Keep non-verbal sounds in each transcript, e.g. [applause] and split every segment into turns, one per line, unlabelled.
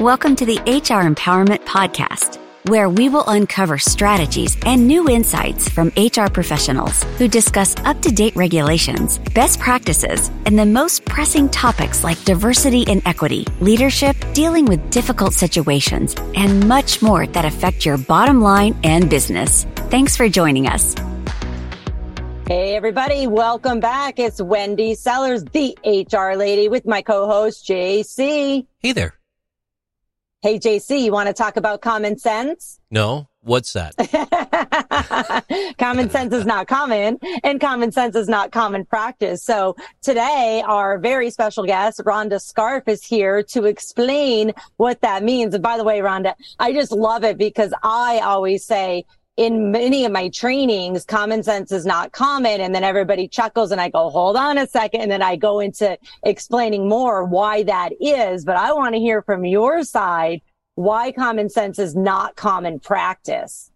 Welcome to the HR Empowerment Podcast, where we will uncover strategies and new insights from HR professionals who discuss up to date regulations, best practices, and the most pressing topics like diversity and equity, leadership, dealing with difficult situations, and much more that affect your bottom line and business. Thanks for joining us.
Hey, everybody, welcome back. It's Wendy Sellers, the HR lady, with my co host, JC.
Hey there.
Hey, JC, you want to talk about common sense?
No. What's that? [laughs]
common sense is not common and common sense is not common practice. So today our very special guest, Rhonda Scharf is here to explain what that means. And by the way, Rhonda, I just love it because I always say in many of my trainings, common sense is not common. And then everybody chuckles and I go, hold on a second. And then I go into explaining more why that is. But I want to hear from your side why common sense is not common practice.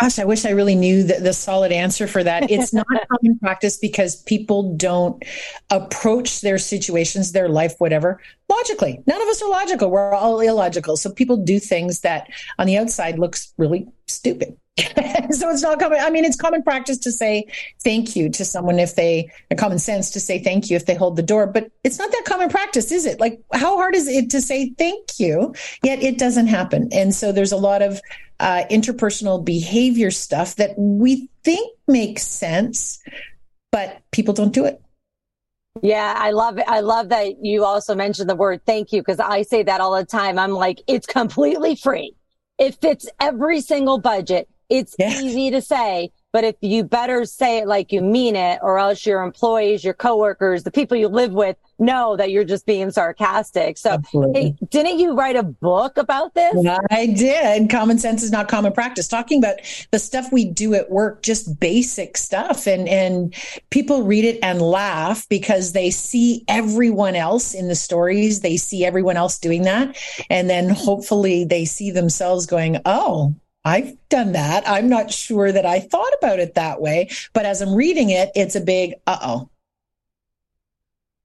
Gosh, I wish I really knew the, the solid answer for that. It's not [laughs] common practice because people don't approach their situations, their life, whatever, logically. None of us are logical. We're all illogical. So people do things that on the outside looks really stupid. [laughs] so it's not common. I mean, it's common practice to say thank you to someone if they, a common sense to say thank you if they hold the door, but it's not that common practice, is it? Like, how hard is it to say thank you? Yet it doesn't happen. And so there's a lot of uh, interpersonal behavior stuff that we think makes sense, but people don't do it.
Yeah, I love it. I love that you also mentioned the word thank you because I say that all the time. I'm like, it's completely free. It fits every single budget. It's yeah. easy to say, but if you better say it like you mean it, or else your employees, your coworkers, the people you live with know that you're just being sarcastic. So, hey, didn't you write a book about this?
I did. Common sense is not common practice. Talking about the stuff we do at work, just basic stuff, and and people read it and laugh because they see everyone else in the stories. They see everyone else doing that, and then hopefully they see themselves going, "Oh, I've done that. I'm not sure that I thought about it that way, but as I'm reading it, it's a big uh oh.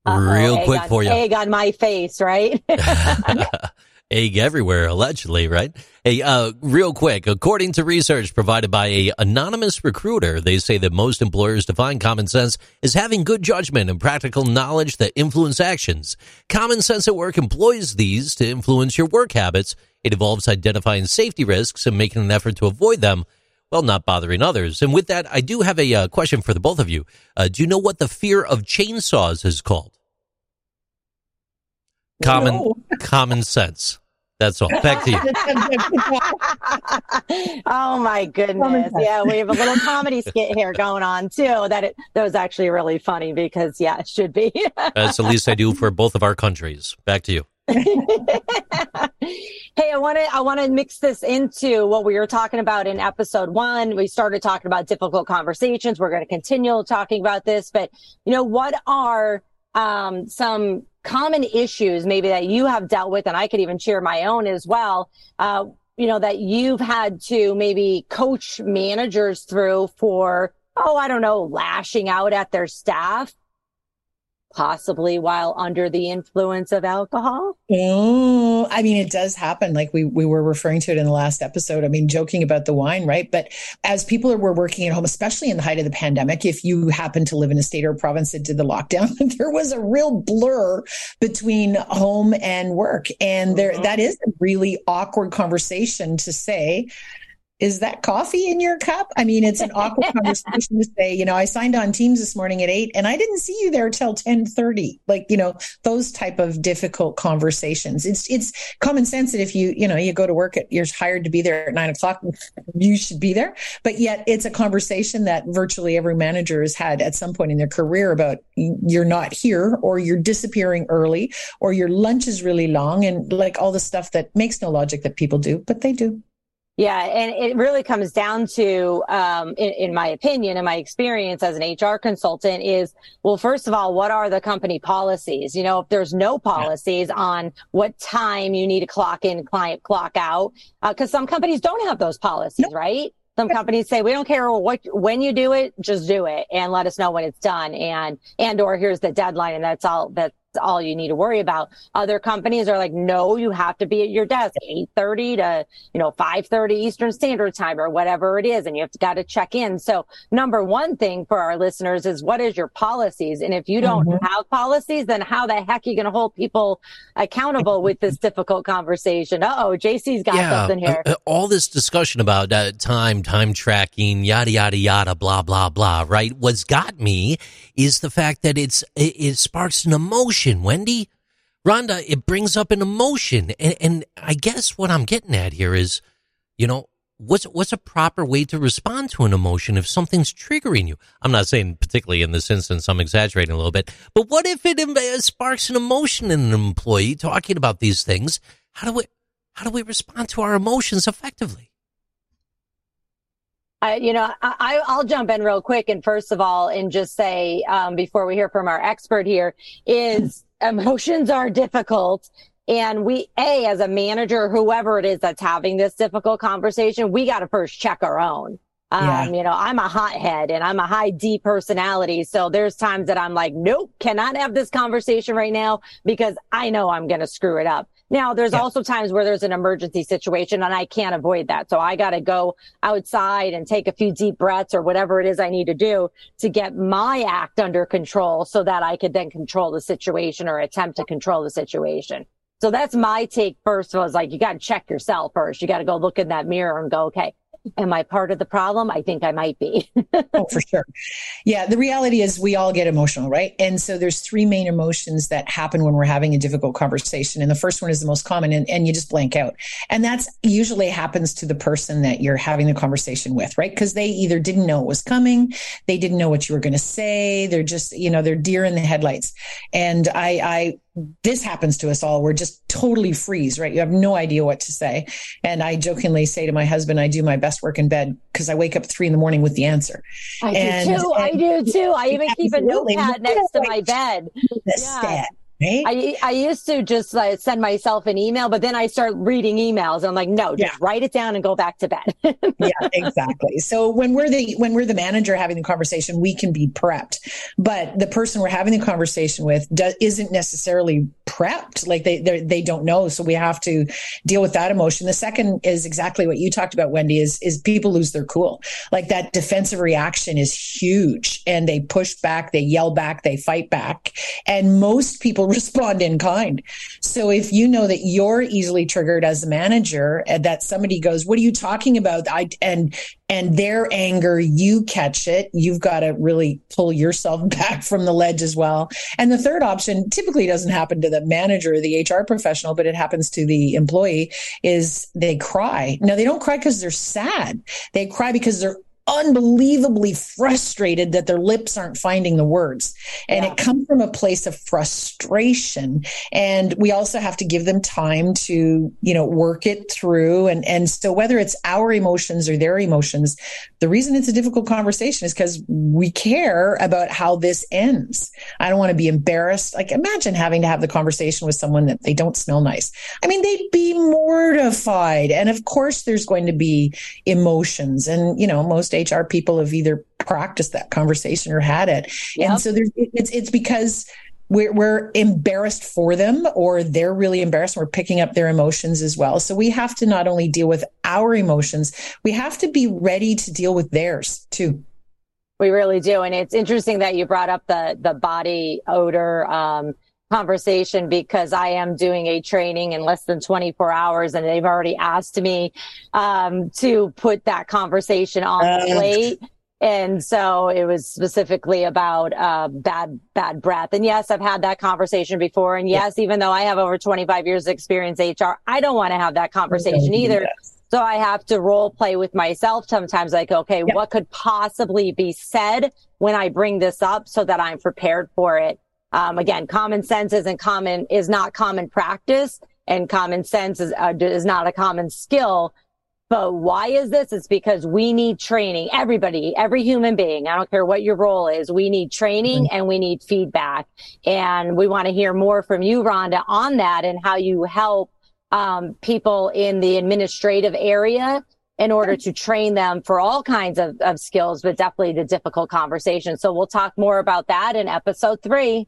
Real quick
on,
for you.
Egg on my face, right? [laughs] [laughs] [laughs]
egg everywhere, allegedly, right? Hey, uh, real quick, according to research provided by a anonymous recruiter, they say that most employers define common sense as having good judgment and practical knowledge that influence actions. Common sense at work employs these to influence your work habits. It involves identifying safety risks and making an effort to avoid them while not bothering others. And with that, I do have a uh, question for the both of you. Uh, do you know what the fear of chainsaws is called? Common no. [laughs] common sense. That's all. Back to you. [laughs]
oh my goodness! Yeah, we have a little comedy [laughs] skit here going on too. That it that was actually really funny because yeah, it should be.
That's the least I do for both of our countries. Back to you. hey,
I want to I want to mix this into what we were talking about in episode one. We started talking about difficult conversations. We're going to continue talking about this, but you know, what are um, some common issues maybe that you have dealt with, and I could even share my own as well. Uh, you know, that you've had to maybe coach managers through for, oh, I don't know, lashing out at their staff possibly while under the influence of alcohol?
Oh, I mean, it does happen. Like we, we were referring to it in the last episode. I mean, joking about the wine, right? But as people were working at home, especially in the height of the pandemic, if you happen to live in a state or a province that did the lockdown, [laughs] there was a real blur between home and work. And there, mm-hmm. that is a really awkward conversation to say, is that coffee in your cup? I mean, it's an awkward [laughs] conversation to say, you know, I signed on Teams this morning at eight and I didn't see you there till 1030. Like, you know, those type of difficult conversations. It's, it's common sense that if you, you know, you go to work at, you're hired to be there at nine o'clock, you should be there. But yet it's a conversation that virtually every manager has had at some point in their career about you're not here or you're disappearing early or your lunch is really long and like all the stuff that makes no logic that people do, but they do.
Yeah, and it really comes down to, um, in, in, my opinion, and my experience as an HR consultant, is well, first of all, what are the company policies? You know, if there's no policies on what time you need to clock in, client clock out, because uh, some companies don't have those policies, nope. right? Some companies say we don't care what when you do it, just do it and let us know when it's done, and and or here's the deadline, and that's all that all you need to worry about. Other companies are like, no, you have to be at your desk 8:30 to, you know, 5:30 Eastern Standard Time or whatever it is and you have got to check in. So, number one thing for our listeners is what is your policies? And if you don't mm-hmm. have policies, then how the heck are you going to hold people accountable with this difficult conversation? Uh-oh, JC's got yeah, something here. Uh,
all this discussion about uh, time, time tracking, yada yada yada, blah blah blah, right? What's got me is the fact that it's it, it sparks an emotion, Wendy. Rhonda, it brings up an emotion. And, and I guess what I'm getting at here is, you know, what's what's a proper way to respond to an emotion if something's triggering you? I'm not saying particularly in this instance, I'm exaggerating a little bit, but what if it um, uh, sparks an emotion in an employee talking about these things? How do we how do we respond to our emotions effectively?
I, you know, I, I'll jump in real quick. And first of all, and just say, um, before we hear from our expert here is [laughs] emotions are difficult. And we, A, as a manager, whoever it is that's having this difficult conversation, we got to first check our own. Um, yeah. you know, I'm a hothead and I'm a high D personality. So there's times that I'm like, nope, cannot have this conversation right now because I know I'm going to screw it up. Now, there's yeah. also times where there's an emergency situation and I can't avoid that. So I got to go outside and take a few deep breaths or whatever it is I need to do to get my act under control so that I could then control the situation or attempt to control the situation. So that's my take first was like, you got to check yourself first. You got to go look in that mirror and go, okay, Am I part of the problem? I think I might be. [laughs]
oh, for sure. Yeah. The reality is we all get emotional, right? And so there's three main emotions that happen when we're having a difficult conversation. And the first one is the most common and, and you just blank out. And that's usually happens to the person that you're having the conversation with, right? Because they either didn't know it was coming, they didn't know what you were going to say. They're just, you know, they're deer in the headlights. And I, I, this happens to us all. We're just totally freeze, right? You have no idea what to say. And I jokingly say to my husband, I do my best work in bed because I wake up three in the morning with the answer.
I and, do too. And, I do too. I [laughs] even keep a notepad next to my bed. Yeah. Right? I, I used to just like send myself an email, but then I start reading emails. and I'm like, no, just yeah. write it down and go back to bed. [laughs]
yeah, exactly. So when we're the when we're the manager having the conversation, we can be prepped, but the person we're having the conversation with do, isn't necessarily prepped. Like they they don't know, so we have to deal with that emotion. The second is exactly what you talked about, Wendy. Is is people lose their cool. Like that defensive reaction is huge, and they push back, they yell back, they fight back, and most people respond in kind. So if you know that you're easily triggered as a manager and that somebody goes, what are you talking about? I, and, and their anger, you catch it. You've got to really pull yourself [laughs] back from the ledge as well. And the third option typically doesn't happen to the manager or the HR professional, but it happens to the employee is they cry. Now they don't cry because they're sad. They cry because they're unbelievably frustrated that their lips aren't finding the words. And yeah. it comes from a place of frustration. And we also have to give them time to, you know, work it through. And, and so whether it's our emotions or their emotions, the reason it's a difficult conversation is because we care about how this ends. I don't want to be embarrassed. Like imagine having to have the conversation with someone that they don't smell nice. I mean, they'd be mortified. And of course there's going to be emotions and, you know, most HR people have either practiced that conversation or had it. Yep. And so there's, it's, it's because we're, we're embarrassed for them or they're really embarrassed. We're picking up their emotions as well. So we have to not only deal with our emotions, we have to be ready to deal with theirs too.
We really do. And it's interesting that you brought up the, the body odor, um, conversation because I am doing a training in less than 24 hours and they've already asked me um, to put that conversation on the plate. And so it was specifically about uh, bad bad breath. And yes, I've had that conversation before. And yes, yeah. even though I have over 25 years of experience HR, I don't want to have that conversation either. Yes. So I have to role play with myself sometimes like, okay, yeah. what could possibly be said when I bring this up so that I'm prepared for it? Um, again, common sense isn't common, is not common practice and common sense is, uh, is not a common skill. But why is this? It's because we need training. Everybody, every human being, I don't care what your role is, we need training mm-hmm. and we need feedback. And we want to hear more from you, Rhonda, on that and how you help um, people in the administrative area in order to train them for all kinds of, of skills, but definitely the difficult conversations. So we'll talk more about that in episode three.